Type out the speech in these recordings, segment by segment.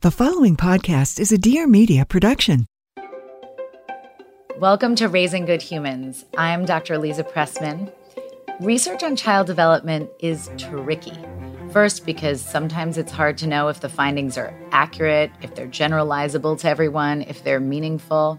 The following podcast is a Dear Media production. Welcome to Raising Good Humans. I'm Dr. Aliza Pressman. Research on child development is tricky. First, because sometimes it's hard to know if the findings are accurate, if they're generalizable to everyone, if they're meaningful.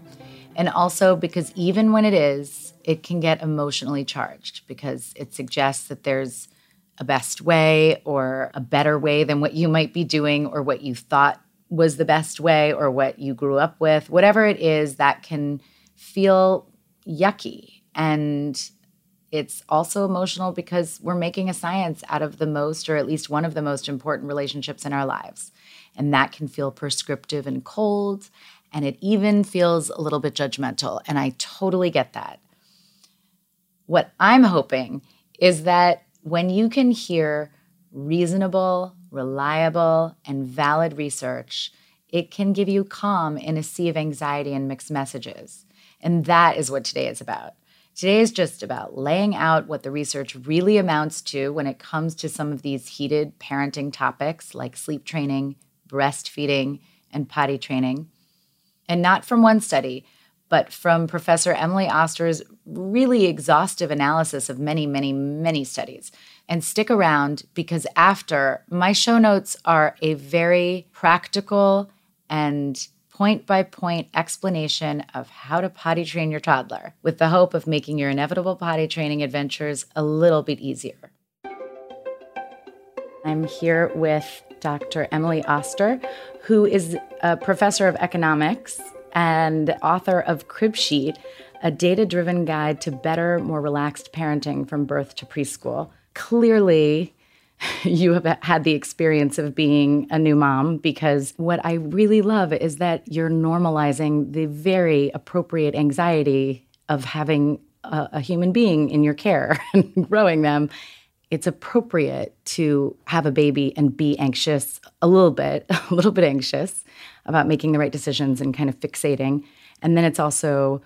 And also because even when it is, it can get emotionally charged because it suggests that there's a best way or a better way than what you might be doing or what you thought was the best way or what you grew up with. Whatever it is, that can feel yucky. And it's also emotional because we're making a science out of the most, or at least one of the most important relationships in our lives. And that can feel prescriptive and cold. And it even feels a little bit judgmental. And I totally get that. What I'm hoping is that when you can hear reasonable, reliable, and valid research, it can give you calm in a sea of anxiety and mixed messages. And that is what today is about. Today is just about laying out what the research really amounts to when it comes to some of these heated parenting topics like sleep training, breastfeeding, and potty training. And not from one study, but from Professor Emily Oster's really exhaustive analysis of many, many, many studies. And stick around because after, my show notes are a very practical and point by point explanation of how to potty train your toddler with the hope of making your inevitable potty training adventures a little bit easier. I'm here with Dr. Emily Oster, who is a professor of economics and author of Crib Sheet, a data driven guide to better, more relaxed parenting from birth to preschool. Clearly, you have had the experience of being a new mom because what I really love is that you're normalizing the very appropriate anxiety of having a, a human being in your care and growing them. It's appropriate to have a baby and be anxious a little bit, a little bit anxious about making the right decisions and kind of fixating. And then it's also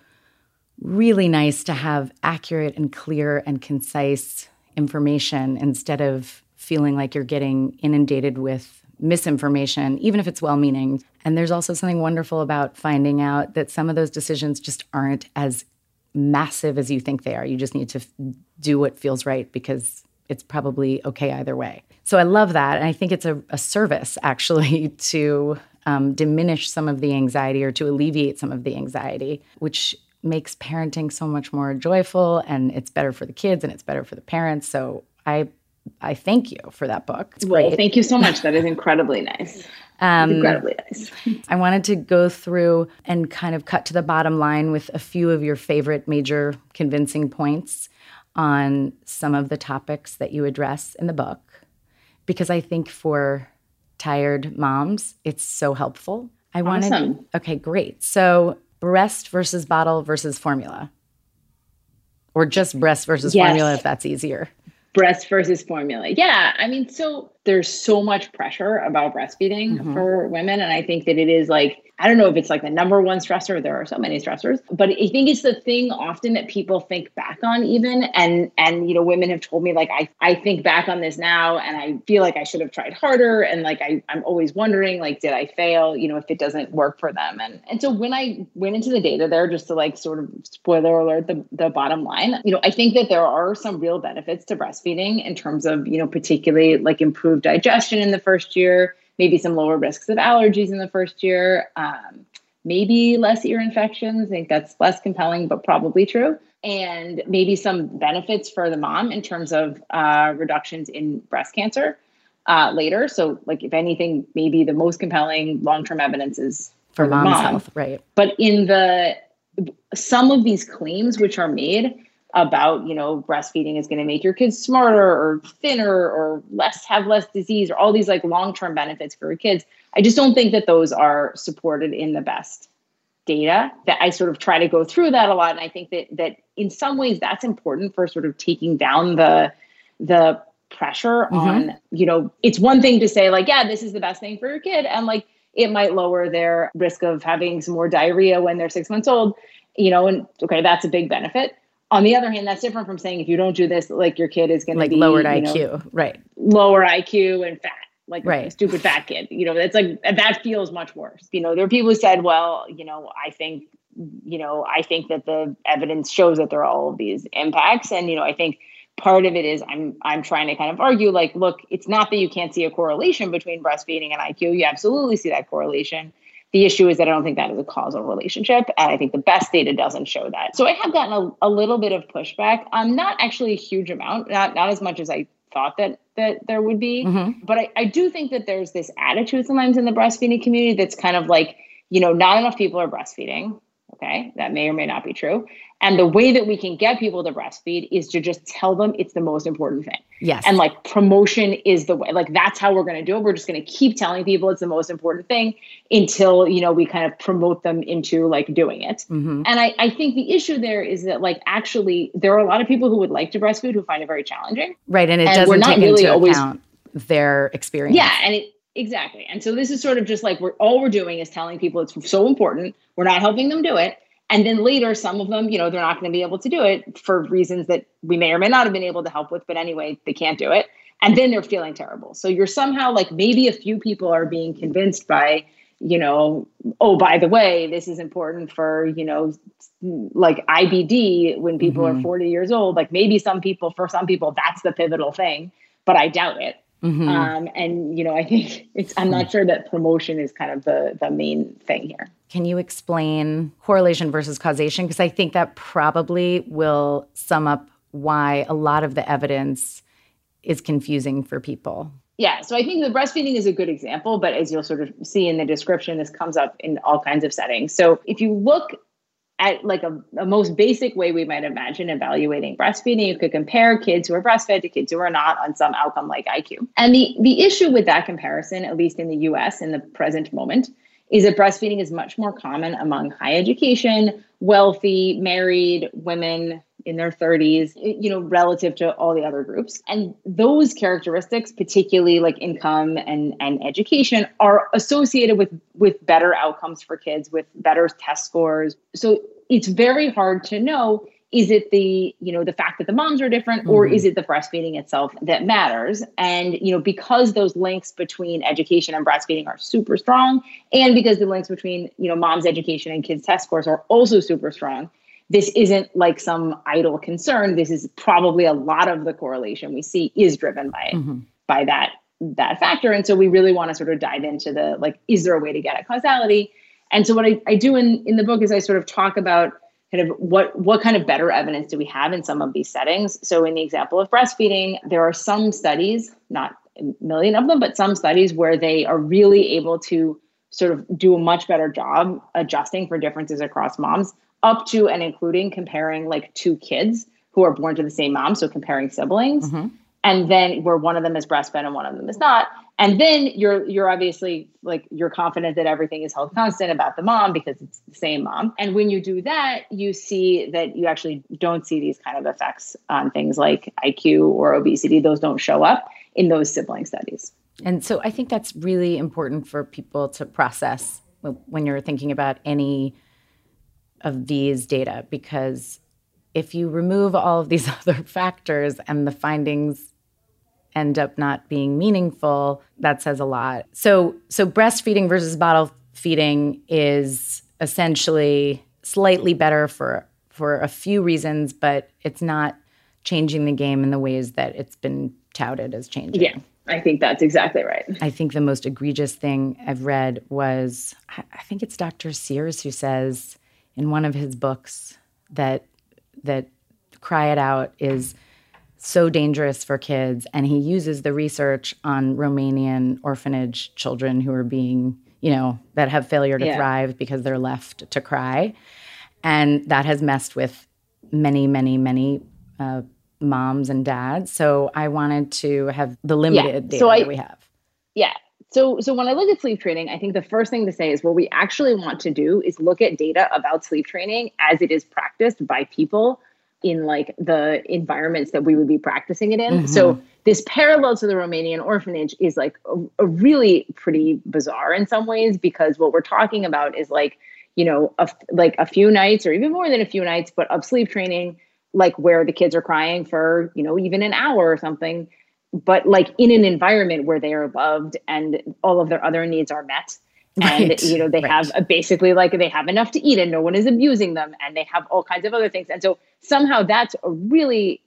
really nice to have accurate and clear and concise information instead of feeling like you're getting inundated with misinformation, even if it's well meaning. And there's also something wonderful about finding out that some of those decisions just aren't as massive as you think they are. You just need to f- do what feels right because it's probably okay either way. So I love that. And I think it's a, a service actually to um, diminish some of the anxiety or to alleviate some of the anxiety, which makes parenting so much more joyful and it's better for the kids and it's better for the parents. So I I thank you for that book. It's well, great. thank you so much. That is incredibly nice. Um, incredibly nice. I wanted to go through and kind of cut to the bottom line with a few of your favorite major convincing points on some of the topics that you address in the book, because I think for tired moms. It's so helpful. I wanted awesome. Okay, great. So, breast versus bottle versus formula. Or just breast versus yes. formula if that's easier. Breast versus formula. Yeah, I mean, so there's so much pressure about breastfeeding mm-hmm. for women and I think that it is like I don't know if it's like the number one stressor. There are so many stressors, but I think it's the thing often that people think back on even. And, and, you know, women have told me like, I, I think back on this now and I feel like I should have tried harder. And like, I, I'm always wondering, like, did I fail, you know, if it doesn't work for them. And, and so when I went into the data there, just to like sort of spoiler alert, the, the bottom line, you know, I think that there are some real benefits to breastfeeding in terms of, you know, particularly like improved digestion in the first year maybe some lower risks of allergies in the first year, um, maybe less ear infections. I think that's less compelling, but probably true. And maybe some benefits for the mom in terms of uh, reductions in breast cancer uh, later. So, like, if anything, maybe the most compelling long term evidence is for, mom's mom. health, right? But in the some of these claims which are made about you know breastfeeding is going to make your kids smarter or thinner or less have less disease or all these like long-term benefits for your kids. I just don't think that those are supported in the best data that i sort of try to go through that a lot. And i think that that in some ways that's important for sort of taking down the the pressure mm-hmm. on you know it's one thing to say like yeah this is the best thing for your kid and like it might lower their risk of having some more diarrhea when they're six months old you know and okay that's a big benefit on the other hand, that's different from saying if you don't do this, like your kid is going like to be lowered IQ, know, right? Lower IQ and fat, like right. a stupid fat kid. You know, that's like that feels much worse. You know, there are people who said, well, you know, I think, you know, I think that the evidence shows that there are all of these impacts, and you know, I think part of it is I'm I'm trying to kind of argue like, look, it's not that you can't see a correlation between breastfeeding and IQ. You absolutely see that correlation the issue is that I don't think that is a causal relationship. And I think the best data doesn't show that. So I have gotten a, a little bit of pushback. Um, not actually a huge amount, not not as much as I thought that that there would be. Mm-hmm. But I, I do think that there's this attitude sometimes in the breastfeeding community that's kind of like, you know, not enough people are breastfeeding. Okay. That may or may not be true. And the way that we can get people to breastfeed is to just tell them it's the most important thing. Yes. And like promotion is the way, like that's how we're going to do it. We're just going to keep telling people it's the most important thing until, you know, we kind of promote them into like doing it. Mm-hmm. And I, I think the issue there is that like actually there are a lot of people who would like to breastfeed who find it very challenging. Right. And it and doesn't take really into always, account their experience. Yeah. And it, Exactly. And so this is sort of just like we're all we're doing is telling people it's so important. We're not helping them do it. And then later, some of them, you know, they're not going to be able to do it for reasons that we may or may not have been able to help with. But anyway, they can't do it. And then they're feeling terrible. So you're somehow like maybe a few people are being convinced by, you know, oh, by the way, this is important for, you know, like IBD when people mm-hmm. are 40 years old. Like maybe some people, for some people, that's the pivotal thing, but I doubt it. Mm-hmm. Um, and you know, I think it's. I'm not sure that promotion is kind of the the main thing here. Can you explain correlation versus causation? Because I think that probably will sum up why a lot of the evidence is confusing for people. Yeah, so I think the breastfeeding is a good example, but as you'll sort of see in the description, this comes up in all kinds of settings. So if you look at like a, a, most basic way we might imagine evaluating breastfeeding. You could compare kids who are breastfed to kids who are not on some outcome like iq and the the issue with that comparison at least in the us in the present moment is that breastfeeding is much more common among high education wealthy married women in their 30s you know relative to all the other groups. And those characteristics particularly like income and and education are associated with with better outcomes for kids with better test scores. So it's very hard to know is it the you know the fact that the moms are different mm-hmm. or is it the breastfeeding itself that matters? And you know because those links between education and breastfeeding are super strong and because the links between you know mom's education and kids test scores are also super strong this isn't like some idle concern. This is probably a lot of the correlation we see is driven by mm-hmm. by that that factor. And so we really want to sort of dive into the like, is there a way to get at causality? And so what I, I do in, in the book is I sort of talk about kind of what what kind of better evidence do we have in some of these settings. So in the example of breastfeeding, there are some studies, not a million of them, but some studies where they are really able to sort of do a much better job adjusting for differences across moms up to and including comparing like two kids who are born to the same mom, so comparing siblings. Mm-hmm. And then where one of them is breastfed and one of them is not. And then you're you're obviously like you're confident that everything is held constant about the mom because it's the same mom. And when you do that, you see that you actually don't see these kind of effects on things like IQ or obesity. Those don't show up in those sibling studies. And so I think that's really important for people to process when you're thinking about any of these data because if you remove all of these other factors and the findings end up not being meaningful, that says a lot. So so breastfeeding versus bottle feeding is essentially slightly better for for a few reasons, but it's not changing the game in the ways that it's been touted as changing. Yeah. I think that's exactly right. I think the most egregious thing I've read was I think it's Dr. Sears who says in one of his books that that cry it out is so dangerous for kids and he uses the research on Romanian orphanage children who are being, you know, that have failure to yeah. thrive because they're left to cry. And that has messed with many, many, many uh, moms and dads. So I wanted to have the limited yeah. data so I, that we have. Yeah. So so when I look at sleep training, I think the first thing to say is what we actually want to do is look at data about sleep training as it is practiced by people in like the environments that we would be practicing it in. Mm-hmm. So this parallel to the Romanian orphanage is like a, a, really pretty bizarre in some ways because what we're talking about is like you know a, like a few nights or even more than a few nights but of sleep training like where the kids are crying for, you know, even an hour or something, but like in an environment where they are loved and all of their other needs are met. And right. you know, they right. have a, basically like they have enough to eat and no one is abusing them and they have all kinds of other things. And so somehow that's a really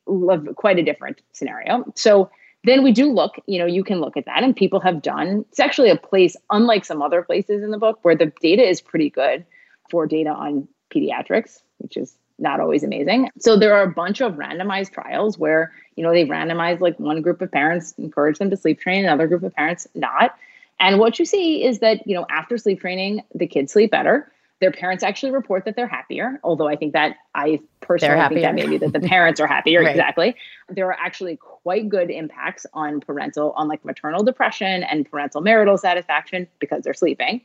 quite a different scenario. So then we do look, you know, you can look at that and people have done it's actually a place unlike some other places in the book where the data is pretty good for data on pediatrics, which is not always amazing. So there are a bunch of randomized trials where, you know, they randomize like one group of parents, encourage them to sleep train, another group of parents not. And what you see is that, you know, after sleep training, the kids sleep better. Their parents actually report that they're happier, although I think that I personally think that maybe that the parents are happier. right. Exactly. There are actually quite good impacts on parental, on like maternal depression and parental marital satisfaction because they're sleeping.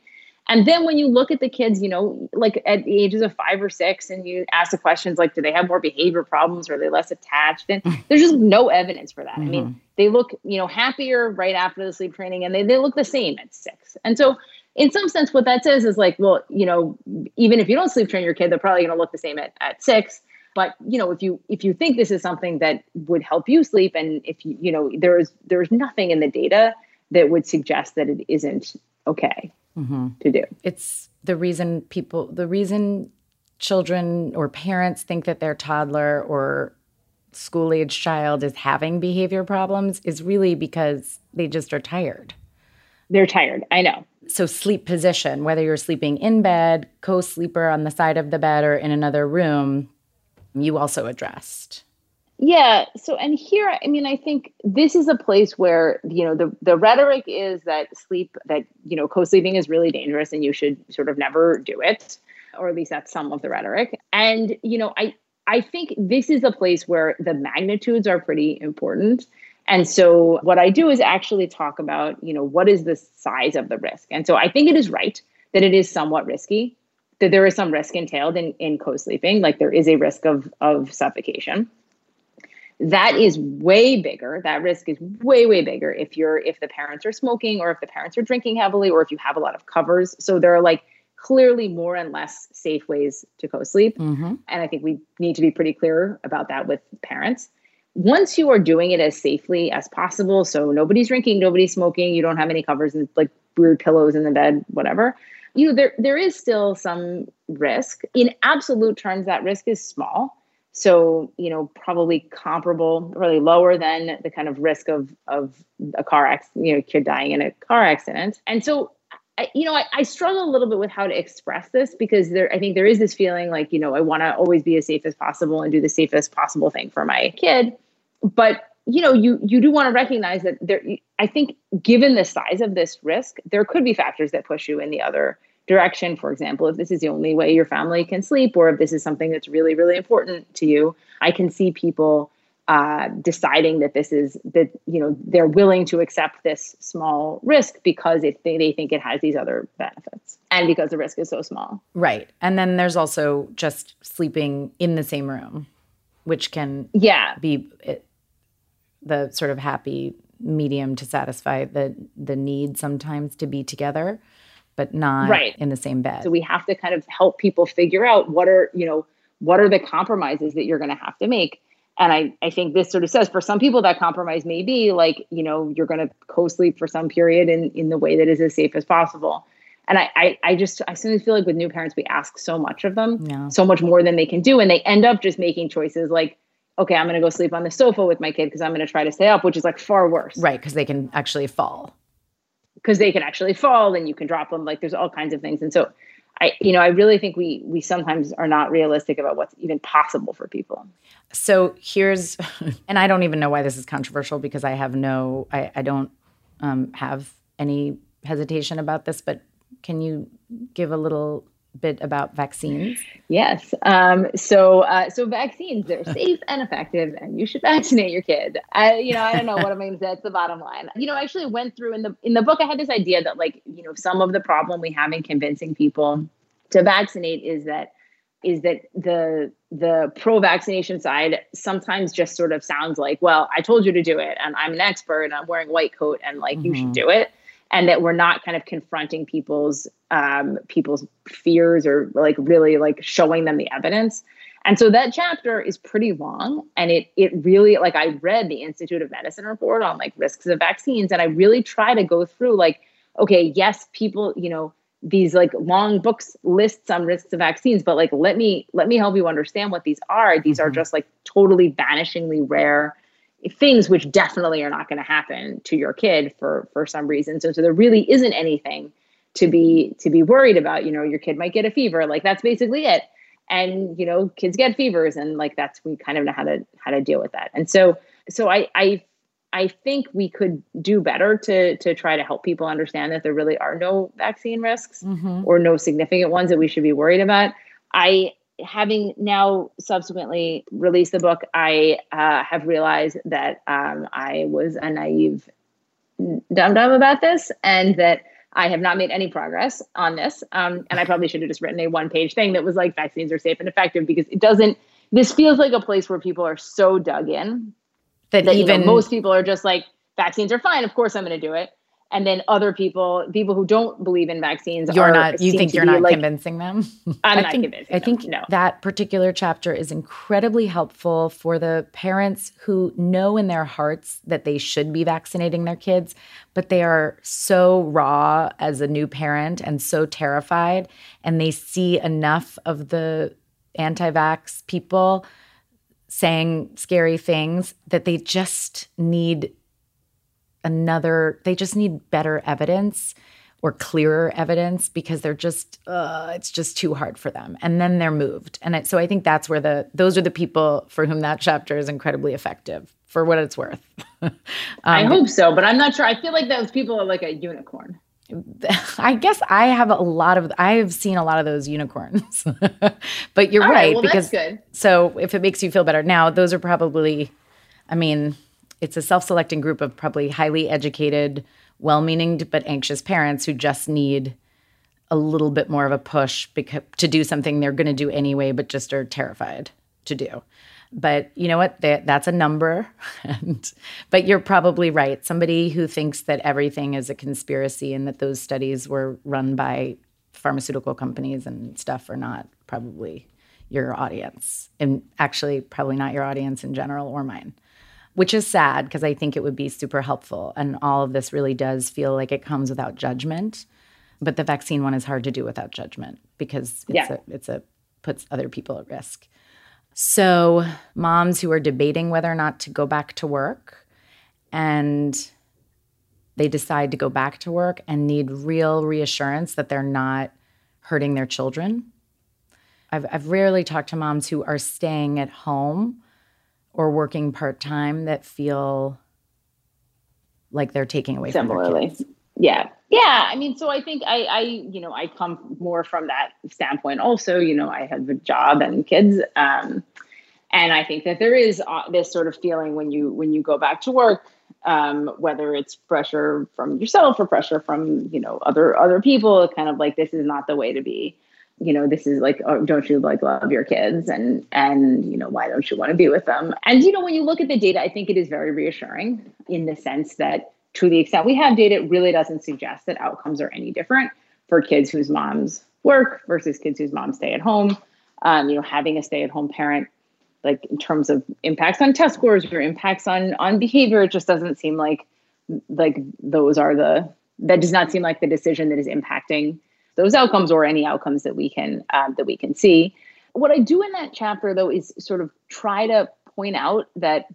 And then when you look at the kids, you know, like at the ages of five or six, and you ask the questions like, do they have more behavior problems? Or are they less attached? And there's just no evidence for that. Mm-hmm. I mean, mm-hmm. they look, you know, happier right after the sleep training and they, they look the same at six. And so in some sense, what that says is like, well, you know, even if you don't sleep train your kid, they're probably going to look the same at, at six. But you know, if you if you think this is something that would help you sleep, and if you you know, there's there's nothing in the data that would suggest that it isn't okay mm-hmm. to do. It's the reason people, the reason children or parents think that their toddler or school age child is having behavior problems is really because they just are tired. They're tired. I know. So, sleep position, whether you're sleeping in bed, co sleeper on the side of the bed, or in another room, you also addressed. Yeah. So, and here, I mean, I think this is a place where, you know, the, the rhetoric is that sleep, that, you know, co sleeping is really dangerous and you should sort of never do it, or at least that's some of the rhetoric. And, you know, I, I think this is a place where the magnitudes are pretty important. And so what I do is actually talk about, you know, what is the size of the risk? And so I think it is right that it is somewhat risky, that there is some risk entailed in, in co-sleeping, like there is a risk of, of suffocation that is way bigger. That risk is way way bigger if you're if the parents are smoking or if the parents are drinking heavily or if you have a lot of covers. So there are like clearly more and less safe ways to co-sleep mm-hmm. and i think we need to be pretty clear about that with parents. Once you are doing it as safely as possible so nobody's drinking nobody's smoking you don't have any covers and like weird pillows in the bed whatever you know there there is still some risk. In absolute terms that risk is small so, you know, probably comparable, really lower than the kind of risk of of a car accident, you know, kid dying in a car accident. And so I, you know, I, I, struggle a little bit with how to express this because there, I think there is this feeling like, you know, I want to always be as safe as possible and do the safest possible thing for my kid. But, you know, you, you do want to recognize that there, I think given the size of this risk, there could be factors that push you in the other direction, for example, if this is the only way your family can sleep, or if this is something that's really, really important to you, I can see people uh, deciding that this is that you know they're willing to accept this small risk because if they, they think it has these other benefits and because the risk is so small. Right. And then there's also just sleeping in the same room which can yeah. be it, the sort of happy medium to satisfy the the need sometimes to be together but not right. in the same bed. So we have to kind of help people figure out what are, you know, what are the compromises that you're going to have to make. And I, I think this sort of says for some people that compromise may be like, you know, you're going to co-sleep for some period in, in the way that is as safe as possible. And I, I, I just, I sometimes feel like with new parents, we ask so much of them, yeah. so much more than they can do. And they end up just making choices like, okay, I'm going to go sleep on the sofa with my kid because I'm going to try to stay up, which is like far worse. Right, because they can actually fall. Because they can actually fall and you can drop them. Like there's all kinds of things. And so I, you know, I really think we we sometimes are not realistic about what's even possible for people. So here's, and I don't even know why this is controversial because I have no, I, I don't um, have any hesitation about this, but can you give a little bit about vaccines? Yes. Um, so, uh, so vaccines they're safe and effective, and you should vaccinate your kid. I, you know, I don't know what I mean. That's the bottom line. You know, I actually went through in the in the book. I had this idea that, like, you know, some of the problem we have in convincing people to vaccinate is that is that the the pro vaccination side sometimes just sort of sounds like, well, I told you to do it, and I'm an expert, and I'm wearing a white coat, and like mm-hmm. you should mm-hmm. do it and that we're not kind of confronting people's um, people's fears or like really like showing them the evidence. And so that chapter is pretty long and it it really like I read the Institute of Medicine report on like risks of vaccines and I really try to go through like okay, yes, people, you know, these like long books lists on risks of vaccines, but like let me let me help you understand what these are. These are mm-hmm. just like totally vanishingly rare things which definitely are not going to happen to your kid for for some reason. So so there really isn't anything to be to be worried about. You know your kid might get a fever like that's basically it. And you know kids get fevers and like that's we kind of know how to how to deal with that. And so so i i i think we could do better to to try to help people understand that there really are no vaccine risks mm-hmm. or no significant ones that we should be worried about. I having now subsequently released the book, I uh, have realized that um, I was a naive dum dum about this and that I have not made any progress on this. Um, and I probably should have just written a one page thing that was like vaccines are safe and effective because it doesn't, this feels like a place where people are so dug in that, that even you know, most people are just like, vaccines are fine. Of course I'm going to do it and then other people people who don't believe in vaccines you're not you think you're not like, convincing them i'm I not think, convincing i think them, no. that particular chapter is incredibly helpful for the parents who know in their hearts that they should be vaccinating their kids but they are so raw as a new parent and so terrified and they see enough of the anti-vax people saying scary things that they just need another, they just need better evidence or clearer evidence because they're just uh, it's just too hard for them and then they're moved and so i think that's where the those are the people for whom that chapter is incredibly effective for what it's worth um, i hope so but i'm not sure i feel like those people are like a unicorn I guess I have a lot of I have seen a lot of those unicorns. but you're right, right well, because good. so if it makes you feel better. Now, those are probably I mean, it's a self-selecting group of probably highly educated, well-meaning but anxious parents who just need a little bit more of a push to do something they're going to do anyway, but just are terrified to do. But you know what? That, that's a number. and, but you're probably right. Somebody who thinks that everything is a conspiracy and that those studies were run by pharmaceutical companies and stuff are not probably your audience. And actually, probably not your audience in general or mine which is sad because I think it would be super helpful. And all of this really does feel like it comes without judgment. But the vaccine one is hard to do without judgment because it's yeah. a it's a puts other people at risk. So moms who are debating whether or not to go back to work and they decide to go back to work and need real reassurance that they're not hurting their children. I've, I've rarely talked to moms who are staying at home or working part time that feel like they're taking away similarly. from. Yeah. Yeah. I mean, so I think I, I, you know, I come more from that standpoint also, you know, I have a job and kids. Um, and I think that there is uh, this sort of feeling when you, when you go back to work, um, whether it's pressure from yourself or pressure from, you know, other, other people, kind of like, this is not the way to be you know this is like oh, don't you like love your kids? And and you know why don't you want to be with them? And you know when you look at the data i think it is very reassuring in the sense that to the extent we have data it really doesn't suggest that outcomes are any different for kids whose moms work versus kids whose moms stay at home. Um, you know having a stay at home parent like in terms of impacts on test scores or impacts on on behavior it just doesn't seem like like those are the that does not seem like the decision that is impacting those outcomes or any outcomes that we can um, that we can see. What I do in that chapter though is sort of try to point out that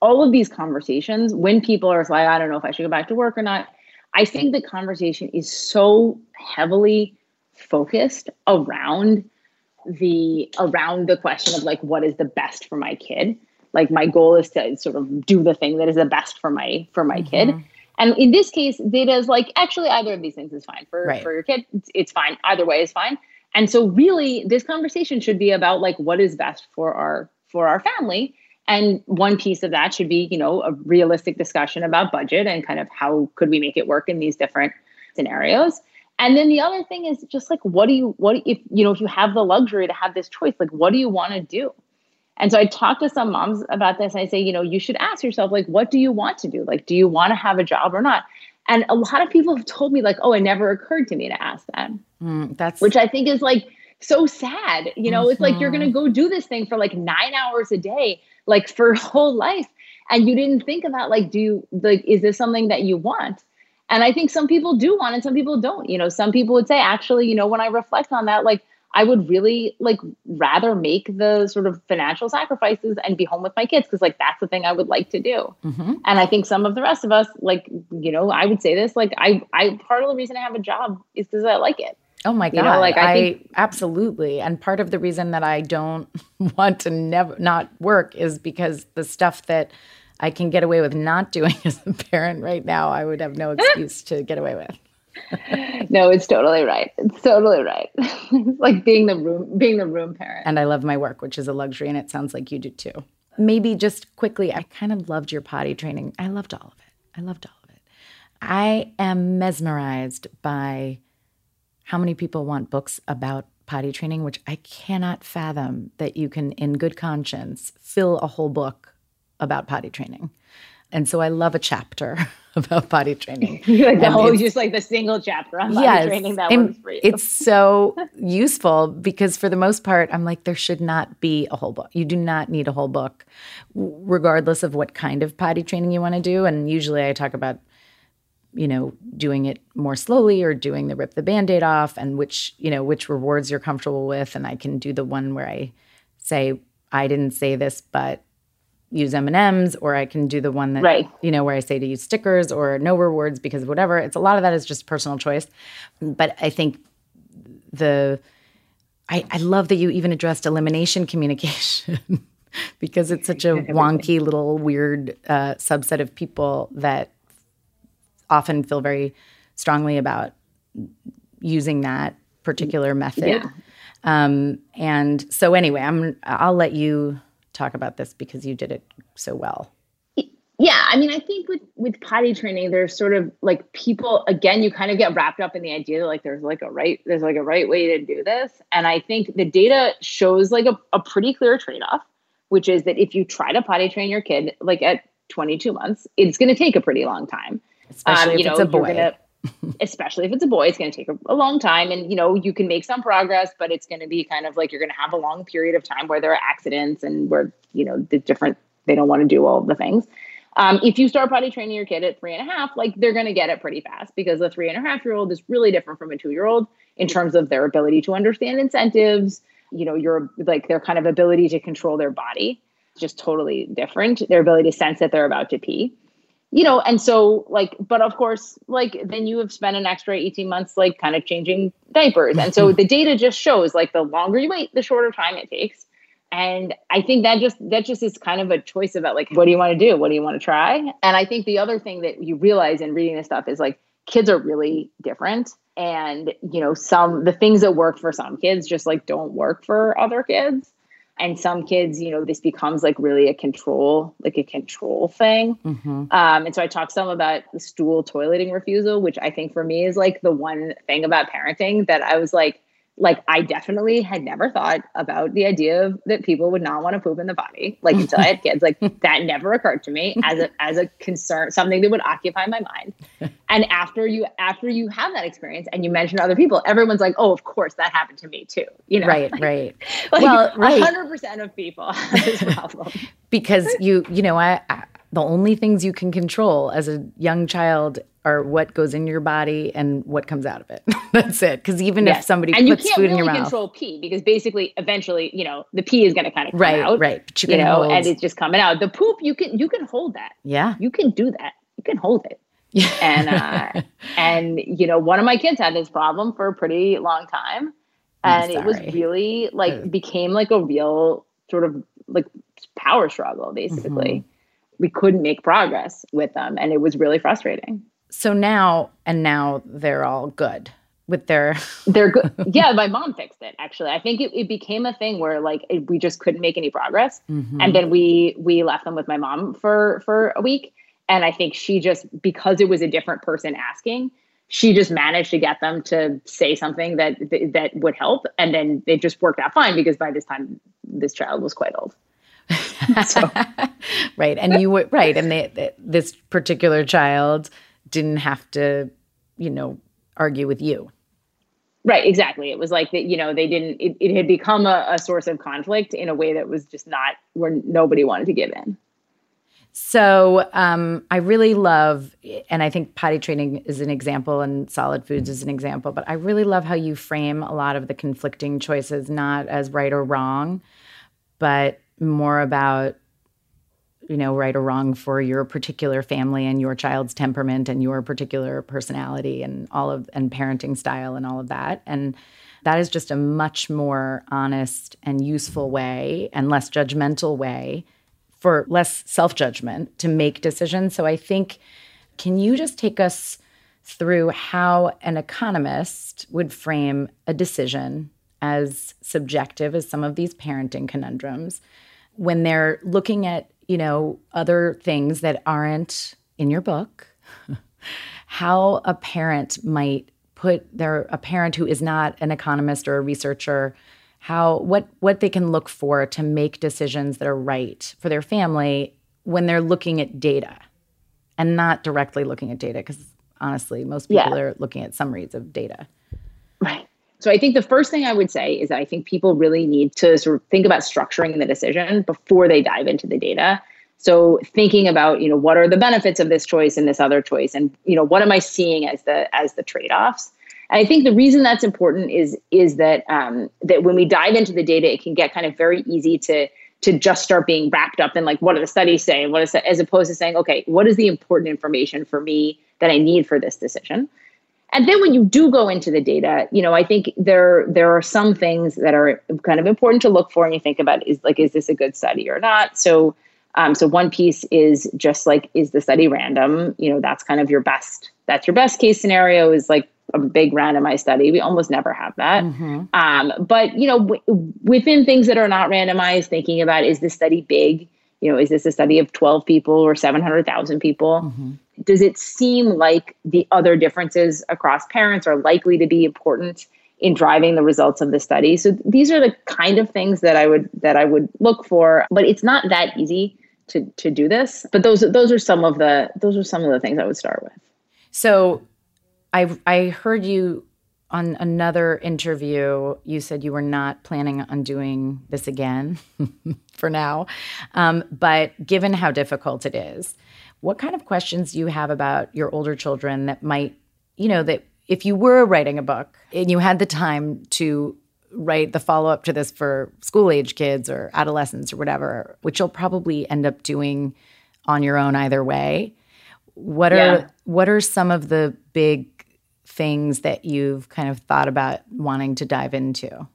all of these conversations, when people are like, I don't know if I should go back to work or not, I think the conversation is so heavily focused around the around the question of like what is the best for my kid like my goal is to sort of do the thing that is the best for my for my mm-hmm. kid and in this case data is like actually either of these things is fine. For right. for your kid it's, it's fine. Either way is fine. And so really this conversation should be about like what is best for our for our family. And one piece of that should be you know a realistic discussion about budget and kind of how could we make it work in these different scenarios. And then the other thing is just like what do you what if you know if you have the luxury to have this choice like what do you want to do and so i talk to some moms about this And i say you know you should ask yourself like what do you want to do like do you want to have a job or not and a lot of people have told me like oh it never occurred to me to ask that mm, that's which i think is like so sad you know mm-hmm. it's like you're gonna mm-hmm. go do this thing for like nine hours a day like for whole life and you didn't think about like do you like is this something that you want and I think some people do want and some people don't. You know, some people would say, actually, you know, when I reflect on that, like I would really like rather make the sort of financial sacrifices and be home with my kids because like that's the thing I would like to do. Mm-hmm. And I think some of the rest of us, like, you know, I would say this, like I I part of the reason I have a job is because I like it. Oh my god! You know, like I, think- I, absolutely, and part of the reason that I don't want to never not work is because the stuff that I can get away with not doing as a parent right now, I would have no excuse to get away with. no, it's totally right. It's totally right. It's like being the room being the room parent. And I love my work, which is a luxury, and it sounds like you do too. Maybe just quickly, I kind of loved your potty training. I loved all of it. I loved all of it. I am mesmerized by how many people want books about potty training, which I cannot fathom that you can, in good conscience, fill a whole book about potty training. And so I love a chapter about potty training. like the whole, just like the single chapter on potty yes, training that works for you. It's so useful because for the most part, I'm like, there should not be a whole book. You do not need a whole book, regardless of what kind of potty training you want to do. And usually I talk about, you know, doing it more slowly or doing the rip the band-aid off and which, you know, which rewards you're comfortable with. And I can do the one where I say, I didn't say this, but use M&Ms or I can do the one that right. you know where I say to use stickers or no rewards because of whatever. It's a lot of that is just personal choice. But I think the I, I love that you even addressed elimination communication because it's such a wonky little weird uh, subset of people that often feel very strongly about using that particular method. Yeah. Um, and so anyway, I'm I'll let you talk about this because you did it so well. Yeah, I mean, I think with with potty training, there's sort of like people again, you kind of get wrapped up in the idea that like there's like a right there's like a right way to do this, and I think the data shows like a, a pretty clear trade off, which is that if you try to potty train your kid like at 22 months, it's going to take a pretty long time. Especially um, if know, it's a boy. Gonna, especially if it's a boy, it's going to take a, long time. And, you know, you can make some progress, but it's going to be kind of like you're going to have a long period of time where there are accidents and where, you know, the different, they don't want to do all the things. Um, if you start potty training your kid at three and a half, like they're going to get it pretty fast because a three and a half year old is really different from a two year old in terms of their ability to understand incentives, you know, your like their kind of ability to control their body, just totally different. Their ability to sense that they're about to pee you know, and so like, but of course, like then you have spent an extra 18 months like kind of changing diapers. And so the data just shows like the longer you wait, the shorter time it takes. And I think that just that just is kind of a choice about like what do you want to do? What do you want to try? And I think the other thing that you realize in reading this stuff is like kids are really different. And you know, some the things that work for some kids just like don't work for other kids and some kids you know this becomes like really a control like a control thing mm-hmm. um, and so i talked some about the stool toileting refusal which i think for me is like the one thing about parenting that i was like like I definitely had never thought about the idea of that people would not want to poop in the body, like until I had kids. Like that never occurred to me as a as a concern, something that would occupy my mind. And after you after you have that experience and you mention other people, everyone's like, "Oh, of course that happened to me too." You know, right, right. like, well, right. hundred percent of people have this problem because you you know I, I the only things you can control as a young child are what goes in your body and what comes out of it. That's it. Because even yes. if somebody and puts food really in your mouth, control pee because basically, eventually, you know, the pee is going to kind of come right, out, right. But you, you know, hold. and it's just coming out. The poop, you can you can hold that. Yeah, you can do that. You can hold it. Yeah. and uh, and you know, one of my kids had this problem for a pretty long time, and it was really like became like a real sort of like power struggle. Basically, mm-hmm. We couldn't make progress with them, and it was really frustrating. So now, and now they're all good with their they're good. Yeah my mom fixed it actually. I think it, it became a thing where like it, we just couldn't make any progress. Mm-hmm. and then we we left them with my mom for for a week. And i think she just because it was a different person asking she just managed to get them to say something that that would help. And then it just worked out fine because by this time this child was quite old so. right and you were right and they, they, this particular child didn't have to, you know, argue with you. Right, exactly. It was like that, you know, they didn't, it, it had become a, a source of conflict in a way that was just not where nobody wanted to give in. So um, I really love, and I think potty training is an example, and solid foods is an example. But I really love how you frame a lot of the conflicting choices not as right or wrong, but more about you know right or wrong for your particular family and your child's temperament and your particular personality and all of and parenting style and all of that. And that is just a much more honest and useful way and less judgmental way for less self-judgment to make decisions. So i think can you just take us through how an economist would frame a decision as subjective as some of these parenting conundrums. When they're looking at you know, other things that aren't in your book, how a parent might put their a parent who is not an economist or a researcher how what what they can look for to make decisions that are right for their family when they're looking at data and not directly looking at data because honestly most people yeah. are looking at summaries of data. Right so I think the first thing I would say is that I think people really need to sort of think about structuring the decision before they dive into the data. So thinking about, you know, what are the benefits of this choice and this other choice and you know, what am I seeing as the as the trade-offs? And I think the reason that's important is is that um, that when we dive into the data, it can get kind of very easy to to just start being wrapped up in like what do the studies say, what is that, as opposed to saying, okay, what is the important information for me that I need for this decision? And then when you do go into the data, you know, I think there there are some things that are kind of important to look for and you think about is like, is this a good study or not? So um, so one piece is just like, is the study random? You know, that's kind of your best, that's your best case scenario is like a big randomized study. We almost never have that. Mm-hmm. Um, but, you know, w- within things that are not randomized, thinking about, is this study big? You know, is this a study of 12 people or 700,000 people? Mm-hmm does it seem like the other differences across parents are likely to be important in driving the results of the study? So these are the kind of things that i would that i would look for but it's not that easy to to do this. But those those are some of the those are some of the things i would start with. So i i heard you on another interview. You said you were not planning on doing this again for now. Um, but given how difficult it is what kind of questions do you have about your older children that might, you know, that if you were writing a book and you had the time to write the follow up to this for school age kids or adolescents or whatever, which you'll probably end up doing on your own either way. What are yeah. what are some of the big things that you've kind of thought about wanting to dive into?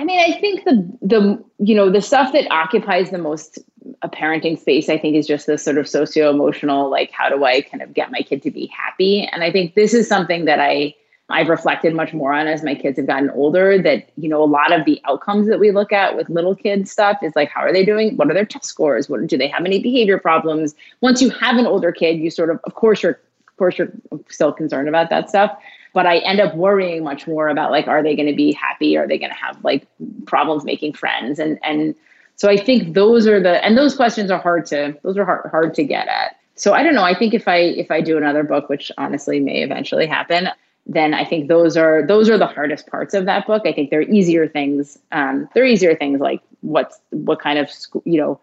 I mean, I think the the you know the stuff that occupies the most a parenting space, I think, is just this sort of socio emotional, like how do I kind of get my kid to be happy? And I think this is something that I I've reflected much more on as my kids have gotten older. That you know a lot of the outcomes that we look at with little kids stuff is like how are they doing? What are their test scores? What do they have any behavior problems? Once you have an older kid, you sort of of course you're of course you're still concerned about that stuff but I end up worrying much more about like, are they going to be happy? Are they going to have like problems making friends? And and so I think those are the and those questions are hard to those are hard hard to get at. So I don't know. I think if I if I do another book, which honestly may eventually happen, then I think those are those are the hardest parts of that book. I think they're easier things. Um, they're easier things like what's what kind of school, you know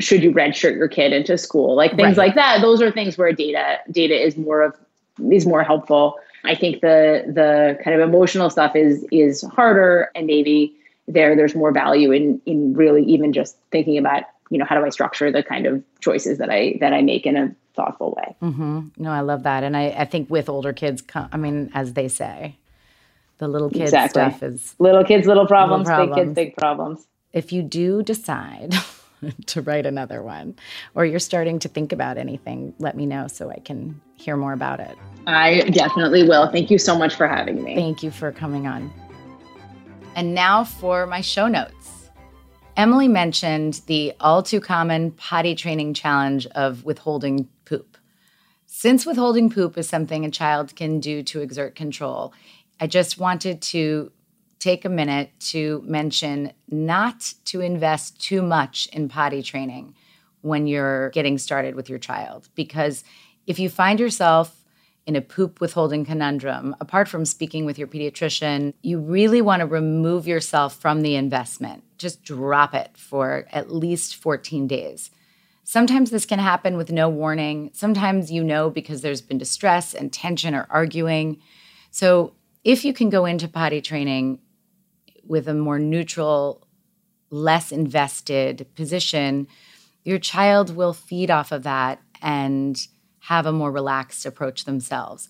should you redshirt your kid into school? Like things right. like that. Those are things where data data is more of is more helpful. I think the the kind of emotional stuff is is harder and maybe there there's more value in in really even just thinking about you know how do I structure the kind of choices that I that I make in a thoughtful way. Mm-hmm. No, I love that, and I I think with older kids, I mean, as they say, the little kids exactly. stuff is little kids, little problems, little problems, big kids, big problems. If you do decide to write another one, or you're starting to think about anything, let me know so I can hear more about it. I definitely will. Thank you so much for having me. Thank you for coming on. And now for my show notes. Emily mentioned the all too common potty training challenge of withholding poop. Since withholding poop is something a child can do to exert control, I just wanted to take a minute to mention not to invest too much in potty training when you're getting started with your child. Because if you find yourself in a poop withholding conundrum, apart from speaking with your pediatrician, you really want to remove yourself from the investment. Just drop it for at least 14 days. Sometimes this can happen with no warning. Sometimes you know because there's been distress and tension or arguing. So, if you can go into potty training with a more neutral, less invested position, your child will feed off of that and have a more relaxed approach themselves.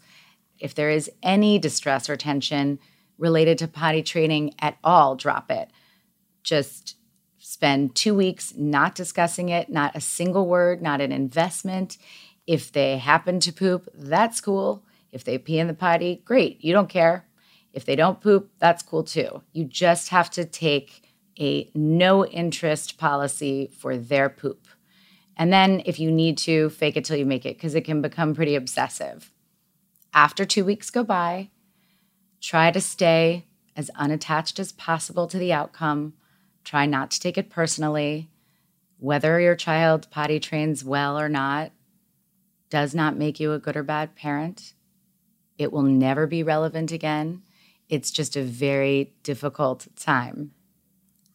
If there is any distress or tension related to potty training at all, drop it. Just spend two weeks not discussing it, not a single word, not an investment. If they happen to poop, that's cool. If they pee in the potty, great. You don't care. If they don't poop, that's cool too. You just have to take a no interest policy for their poop. And then if you need to, fake it till you make it because it can become pretty obsessive. After two weeks go by, try to stay as unattached as possible to the outcome. Try not to take it personally. Whether your child potty trains well or not does not make you a good or bad parent. It will never be relevant again. It's just a very difficult time.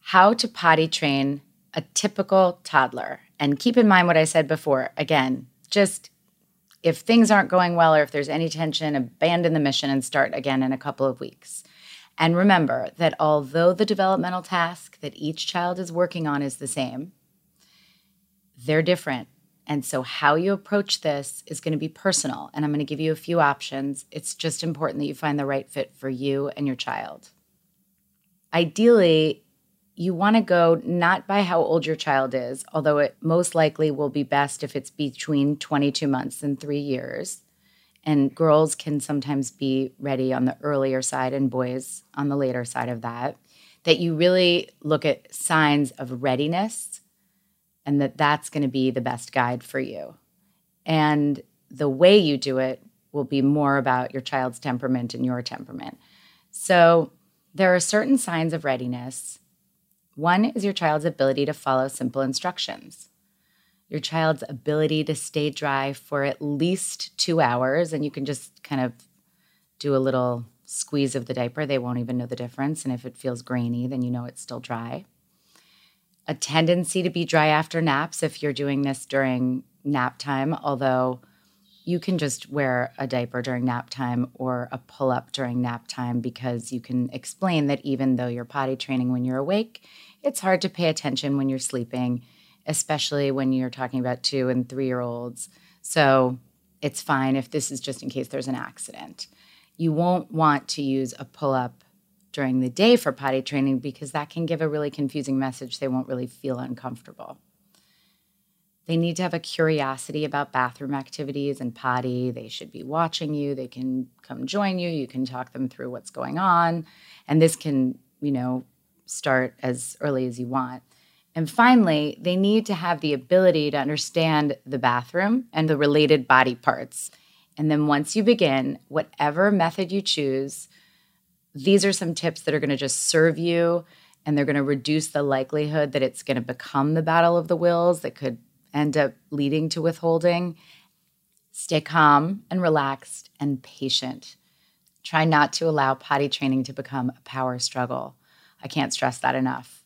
How to potty train a typical toddler. And keep in mind what I said before. Again, just if things aren't going well or if there's any tension, abandon the mission and start again in a couple of weeks. And remember that although the developmental task that each child is working on is the same, they're different. And so, how you approach this is going to be personal. And I'm going to give you a few options. It's just important that you find the right fit for you and your child. Ideally, you want to go not by how old your child is, although it most likely will be best if it's between 22 months and three years. And girls can sometimes be ready on the earlier side and boys on the later side of that. That you really look at signs of readiness and that that's going to be the best guide for you. And the way you do it will be more about your child's temperament and your temperament. So there are certain signs of readiness one is your child's ability to follow simple instructions, your child's ability to stay dry for at least two hours, and you can just kind of do a little squeeze of the diaper. They won't even know the difference. And if it feels grainy, then you know it's still dry. A tendency to be dry after naps if you're doing this during nap time, although you can just wear a diaper during nap time or a pull up during nap time because you can explain that even though you're potty training when you're awake, it's hard to pay attention when you're sleeping, especially when you're talking about two and three year olds. So it's fine if this is just in case there's an accident. You won't want to use a pull up during the day for potty training because that can give a really confusing message. They won't really feel uncomfortable. They need to have a curiosity about bathroom activities and potty. They should be watching you. They can come join you. You can talk them through what's going on. And this can, you know, start as early as you want. And finally, they need to have the ability to understand the bathroom and the related body parts. And then once you begin, whatever method you choose, these are some tips that are going to just serve you and they're going to reduce the likelihood that it's going to become the battle of the wills that could end up leading to withholding. Stay calm and relaxed and patient. Try not to allow potty training to become a power struggle. I can't stress that enough.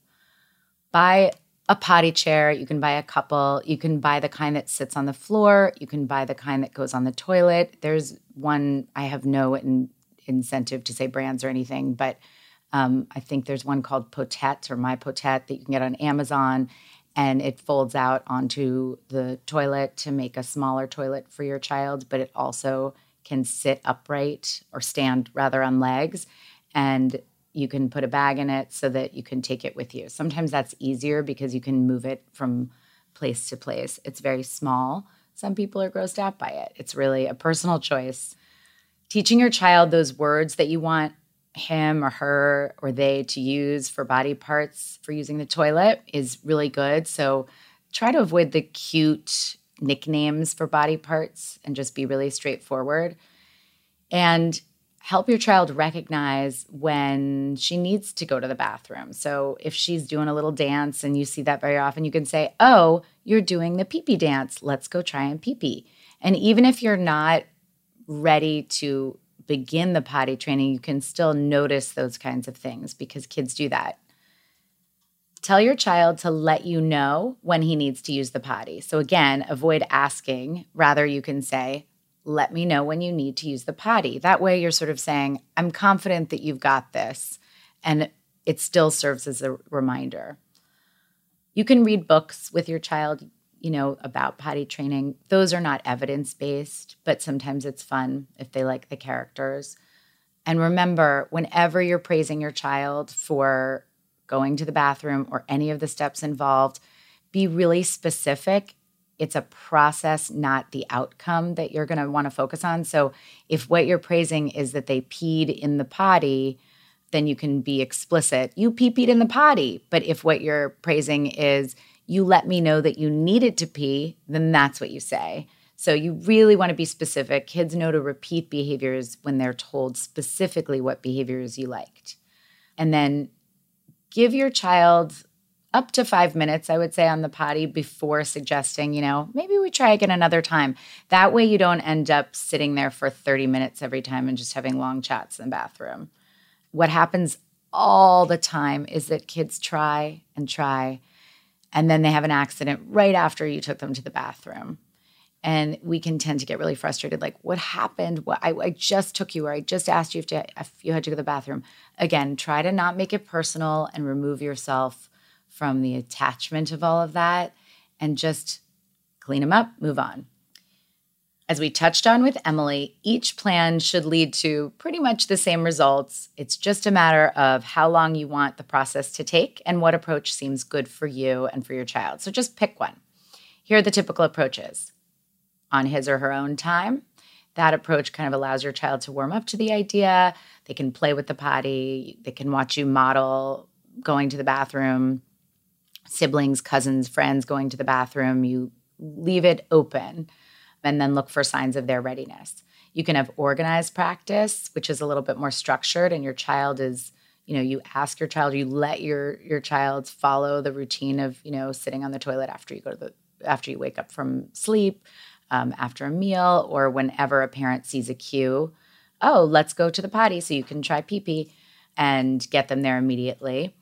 Buy a potty chair. You can buy a couple. You can buy the kind that sits on the floor. You can buy the kind that goes on the toilet. There's one, I have no in, incentive to say brands or anything, but um, I think there's one called Potette or My Potette that you can get on Amazon. And it folds out onto the toilet to make a smaller toilet for your child, but it also can sit upright or stand rather on legs. And you can put a bag in it so that you can take it with you. Sometimes that's easier because you can move it from place to place. It's very small. Some people are grossed out by it. It's really a personal choice. Teaching your child those words that you want him or her or they to use for body parts for using the toilet is really good. So try to avoid the cute nicknames for body parts and just be really straightforward. And help your child recognize when she needs to go to the bathroom. So if she's doing a little dance and you see that very often, you can say, Oh, you're doing the pee pee dance. Let's go try and pee pee. And even if you're not ready to begin the potty training, you can still notice those kinds of things because kids do that. Tell your child to let you know when he needs to use the potty. So, again, avoid asking. Rather, you can say, let me know when you need to use the potty. That way, you're sort of saying, I'm confident that you've got this. And it still serves as a reminder. You can read books with your child, you know, about potty training. Those are not evidence based, but sometimes it's fun if they like the characters. And remember, whenever you're praising your child for going to the bathroom or any of the steps involved, be really specific it's a process, not the outcome that you're going to want to focus on. So if what you're praising is that they peed in the potty, then you can be explicit. You pee peed in the potty. But if what you're praising is you let me know that you needed to pee, then that's what you say. So you really want to be specific. Kids know to repeat behaviors when they're told specifically what behaviors you liked. And then give your child up to five minutes, I would say, on the potty before suggesting, you know, maybe we try again another time. That way you don't end up sitting there for 30 minutes every time and just having long chats in the bathroom. What happens all the time is that kids try and try, and then they have an accident right after you took them to the bathroom. And we can tend to get really frustrated like, what happened? What, I, I just took you, or I just asked you if, to, if you had to go to the bathroom. Again, try to not make it personal and remove yourself from the attachment of all of that and just clean them up, move on. As we touched on with Emily, each plan should lead to pretty much the same results. It's just a matter of how long you want the process to take and what approach seems good for you and for your child. So just pick one. Here are the typical approaches on his or her own time. That approach kind of allows your child to warm up to the idea. They can play with the potty, they can watch you model going to the bathroom siblings, cousins, friends going to the bathroom, you leave it open and then look for signs of their readiness. You can have organized practice, which is a little bit more structured, and your child is, you know, you ask your child, you let your your child follow the routine of, you know, sitting on the toilet after you go to the after you wake up from sleep, um, after a meal, or whenever a parent sees a cue. Oh, let's go to the potty so you can try pee pee and get them there immediately.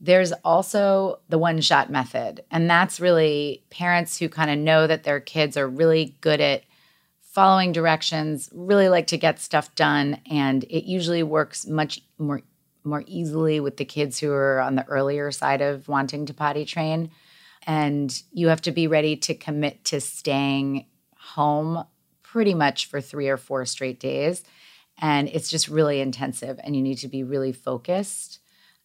There's also the one shot method. And that's really parents who kind of know that their kids are really good at following directions, really like to get stuff done. And it usually works much more, more easily with the kids who are on the earlier side of wanting to potty train. And you have to be ready to commit to staying home pretty much for three or four straight days. And it's just really intensive, and you need to be really focused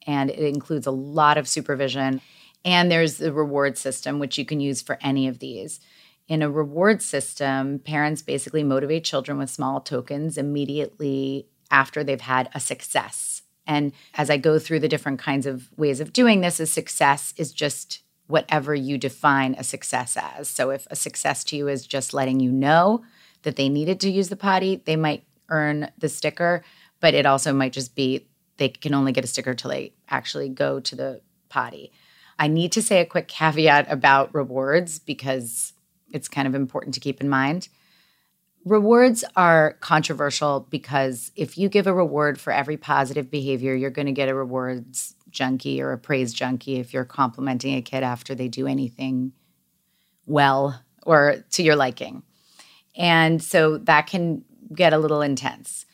and it includes a lot of supervision. And there's the reward system, which you can use for any of these. In a reward system, parents basically motivate children with small tokens immediately after they've had a success. And as I go through the different kinds of ways of doing this, a success is just whatever you define a success as. So if a success to you is just letting you know that they needed to use the potty, they might earn the sticker, but it also might just be they can only get a sticker till they actually go to the potty. I need to say a quick caveat about rewards because it's kind of important to keep in mind. Rewards are controversial because if you give a reward for every positive behavior, you're going to get a rewards junkie or a praise junkie if you're complimenting a kid after they do anything well or to your liking. And so that can get a little intense.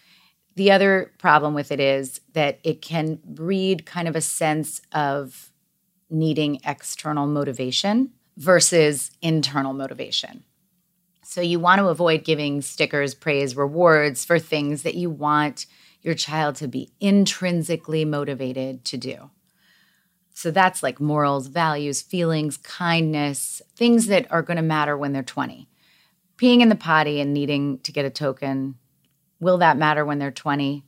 The other problem with it is that it can breed kind of a sense of needing external motivation versus internal motivation. So you want to avoid giving stickers, praise, rewards for things that you want your child to be intrinsically motivated to do. So that's like morals, values, feelings, kindness, things that are going to matter when they're 20. Peeing in the potty and needing to get a token, will that matter when they're 20?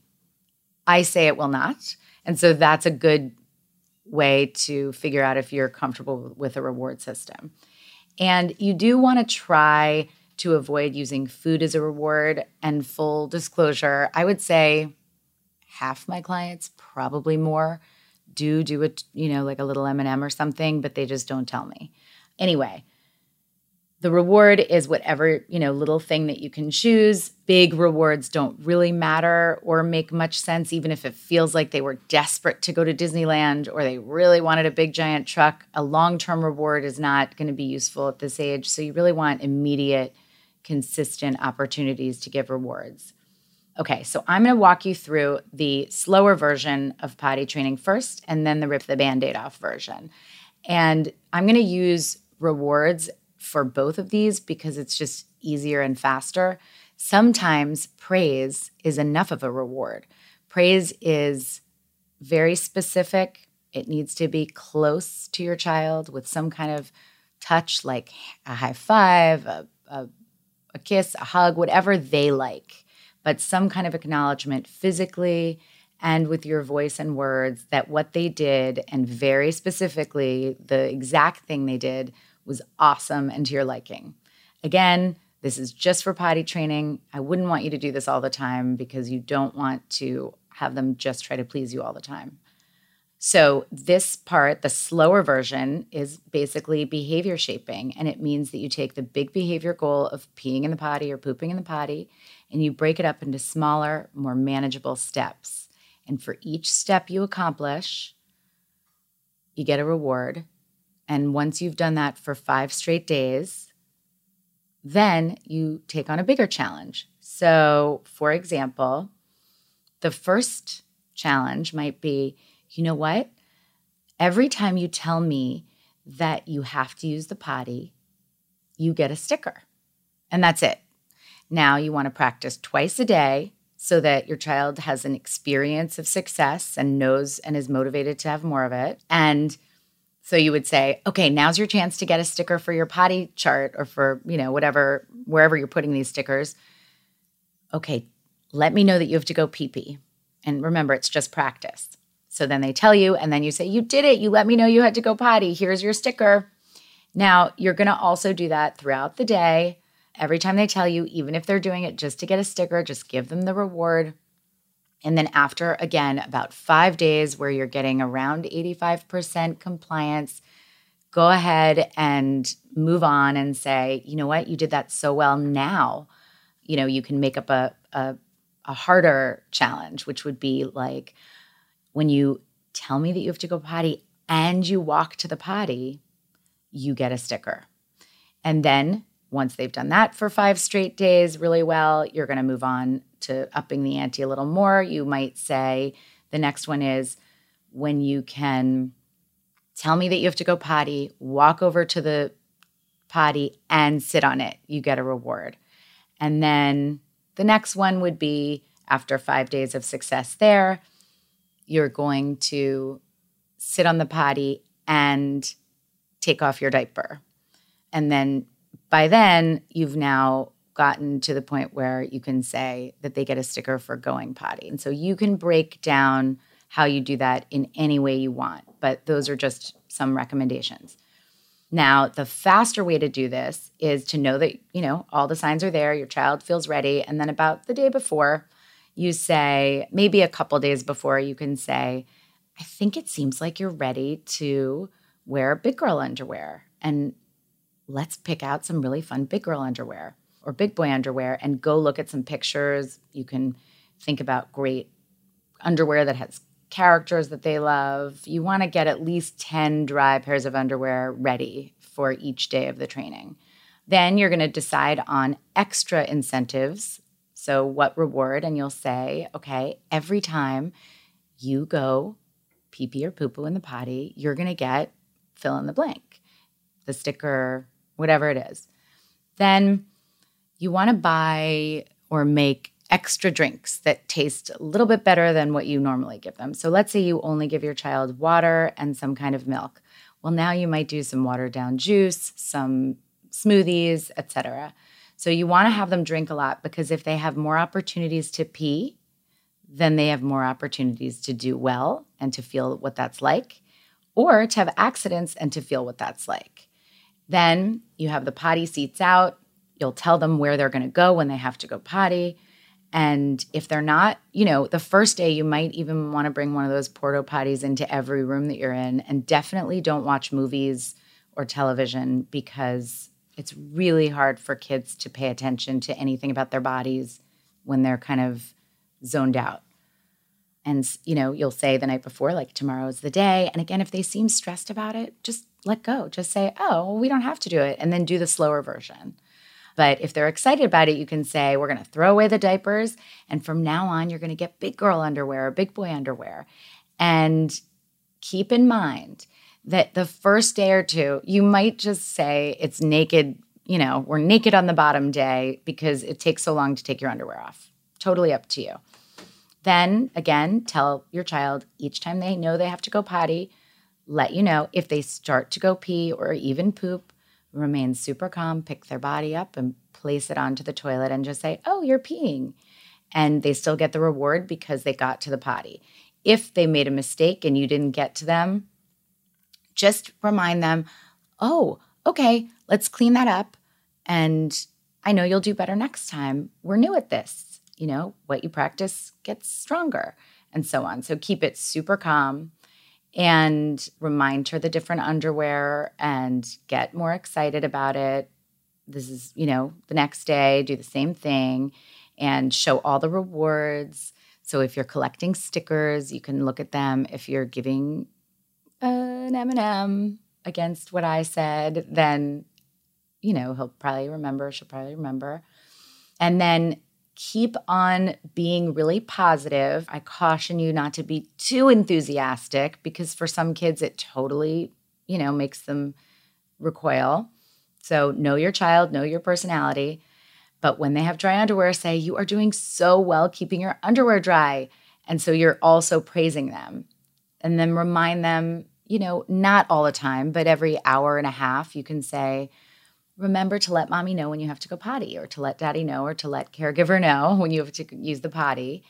I say it will not. And so that's a good way to figure out if you're comfortable with a reward system. And you do want to try to avoid using food as a reward. And full disclosure, I would say half my clients, probably more, do do it, you know, like a little M&M or something, but they just don't tell me. Anyway, the reward is whatever, you know, little thing that you can choose. Big rewards don't really matter or make much sense, even if it feels like they were desperate to go to Disneyland or they really wanted a big giant truck. A long term reward is not going to be useful at this age. So you really want immediate consistent opportunities to give rewards. Okay, so I'm going to walk you through the slower version of potty training first, and then the rip the band aid off version. And I'm going to use rewards for both of these because it's just easier and faster. Sometimes praise is enough of a reward. Praise is very specific, it needs to be close to your child with some kind of touch, like a high five, a, a a kiss, a hug, whatever they like, but some kind of acknowledgement physically and with your voice and words that what they did, and very specifically, the exact thing they did was awesome and to your liking. Again, this is just for potty training. I wouldn't want you to do this all the time because you don't want to have them just try to please you all the time. So, this part, the slower version, is basically behavior shaping. And it means that you take the big behavior goal of peeing in the potty or pooping in the potty and you break it up into smaller, more manageable steps. And for each step you accomplish, you get a reward. And once you've done that for five straight days, then you take on a bigger challenge. So, for example, the first challenge might be you know what? Every time you tell me that you have to use the potty, you get a sticker. And that's it. Now you want to practice twice a day so that your child has an experience of success and knows and is motivated to have more of it. And so you would say, okay, now's your chance to get a sticker for your potty chart or for, you know, whatever, wherever you're putting these stickers. Okay, let me know that you have to go pee pee. And remember, it's just practice. So then they tell you, and then you say, You did it. You let me know you had to go potty. Here's your sticker. Now, you're going to also do that throughout the day. Every time they tell you, even if they're doing it just to get a sticker, just give them the reward. And then, after again, about five days where you're getting around 85% compliance, go ahead and move on and say, you know what, you did that so well. Now, you know, you can make up a, a, a harder challenge, which would be like, when you tell me that you have to go potty and you walk to the potty, you get a sticker. And then once they've done that for five straight days really well, you're going to move on to upping the ante a little more. You might say the next one is when you can tell me that you have to go potty, walk over to the potty and sit on it, you get a reward. And then the next one would be after five days of success there, you're going to sit on the potty and take off your diaper. And then by then, you've now gotten to the point where you can say that they get a sticker for going potty. And so you can break down how you do that in any way you want, but those are just some recommendations. Now, the faster way to do this is to know that, you know, all the signs are there, your child feels ready, and then about the day before, you say, maybe a couple days before, you can say, I think it seems like you're ready to wear big girl underwear. And let's pick out some really fun big girl underwear. or big boy underwear and go look at some pictures. You can think about great underwear that has characters that they love. You want to get at least 10 dry pairs of underwear ready for each day of the training. Then you're going to decide on extra incentives. So, what reward? And you'll say, okay, every time you go pee pee or poo poo in the potty, you're going to get fill in the blank, the sticker, whatever it is. Then you want to buy or make extra drinks that taste a little bit better than what you normally give them. So let's say you only give your child water and some kind of milk. Well, now you might do some watered down juice, some smoothies, etc. So you want to have them drink a lot because if they have more opportunities to pee, then they have more opportunities to do well and to feel what that's like, or to have accidents and to feel what that's like. Then you have the potty seats out. You'll tell them where they're going to go when they have to go potty. And if they're not, you know, the first day you might even want to bring one of those porta potties into every room that you're in. And definitely don't watch movies or television because it's really hard for kids to pay attention to anything about their bodies when they're kind of zoned out. And, you know, you'll say the night before, like, tomorrow's the day. And again, if they seem stressed about it, just let go. Just say, oh, well, we don't have to do it. And then do the slower version. But if they're excited about it, you can say, we're going to throw away the diapers. And from now on, you're going to get big girl underwear or big boy underwear. And keep in mind that the first day or two, you might just say it's naked, you know, we're naked on the bottom day because it takes so long to take your underwear off. Totally up to you. Then again, tell your child each time they know they have to go potty, let you know if they start to go pee or even poop, remain super calm, pick their body up and place it onto the toilet and just say, Oh, you're peeing. And they still get the reward because they got to the potty. If they made a mistake and you didn't get to them, just remind them, Oh, okay, let's clean that up. And I know you'll do better next time. We're new at this. You know, what you practice gets stronger and so on. So keep it super calm and remind her the different underwear and get more excited about it. This is, you know, the next day, do the same thing and show all the rewards. So if you're collecting stickers, you can look at them. If you're giving an M&M against what I said, then you know, he'll probably remember, she'll probably remember. And then keep on being really positive. I caution you not to be too enthusiastic because for some kids it totally, you know, makes them recoil. So know your child, know your personality. But when they have dry underwear, say, You are doing so well keeping your underwear dry. And so you're also praising them. And then remind them, you know, not all the time, but every hour and a half, you can say, remember to let mommy know when you have to go potty or to let daddy know or to let caregiver know when you have to use the potty.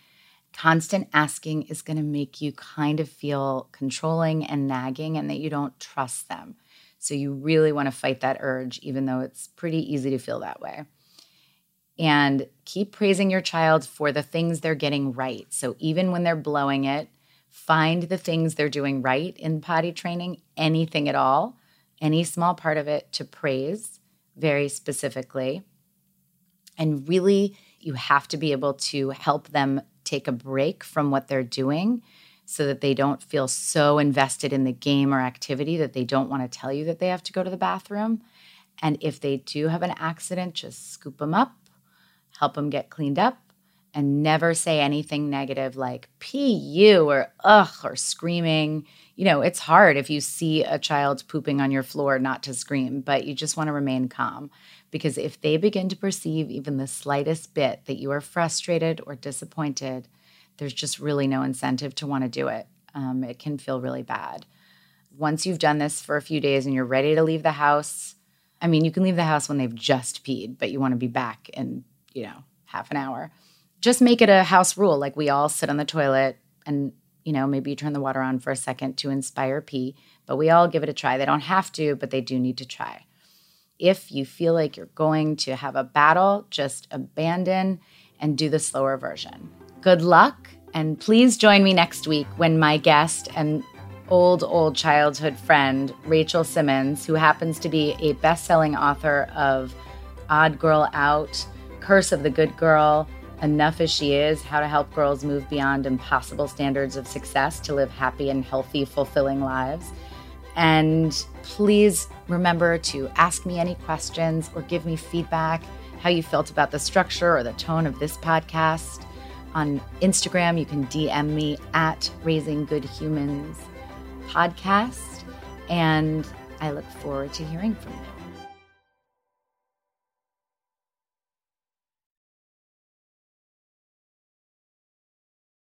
Constant asking is going to make you kind of feel controlling and nagging and that you don't trust them. So you really want to fight that urge even though it's pretty easy to feel that way. And keep praising your child for the things they're getting right. So even when they're blowing it find the things they're doing right in potty training anything at all any small part of it to praise very specifically. And really, you have to be able to help them take a break from what they're doing so that they don't feel so invested in the game or activity that they don't want to tell you that they have to go to the bathroom. And if they do have an accident, just scoop them up, help them get cleaned up, and never say anything negative like pu or ugh or screaming you know, it's hard if you see a child pooping on your floor not to scream, but you just want to remain calm. Because if they begin to perceive even the slightest bit that you are frustrated or disappointed, there's just really no incentive to want to do it. Um, it can feel really bad. Once you've done this for a few days and you're ready to leave the house, I mean, you can leave the house when they've just peed, but you want to be back in, you know, half an hour. Just make it a house rule. Like we all sit on the toilet and you know, maybe you turn the water on for a second to inspire pee, but we all give it a try. They don't have to, but they do need to try. If you feel like you're going to have a battle, just abandon and do the slower version. Good luck, and please join me next week when my guest and old, old childhood friend, Rachel Simmons, who happens to be a best selling author of Odd Girl Out, Curse of the Good Girl, Enough as She Is How to Help Girls Move Beyond Impossible Standards of Success to Live Happy and Healthy, Fulfilling Lives. And please remember to ask me any questions or give me feedback, how you felt about the structure or the tone of this podcast. On Instagram, you can DM me at Raising Good Humans Podcast. And I look forward to hearing from you.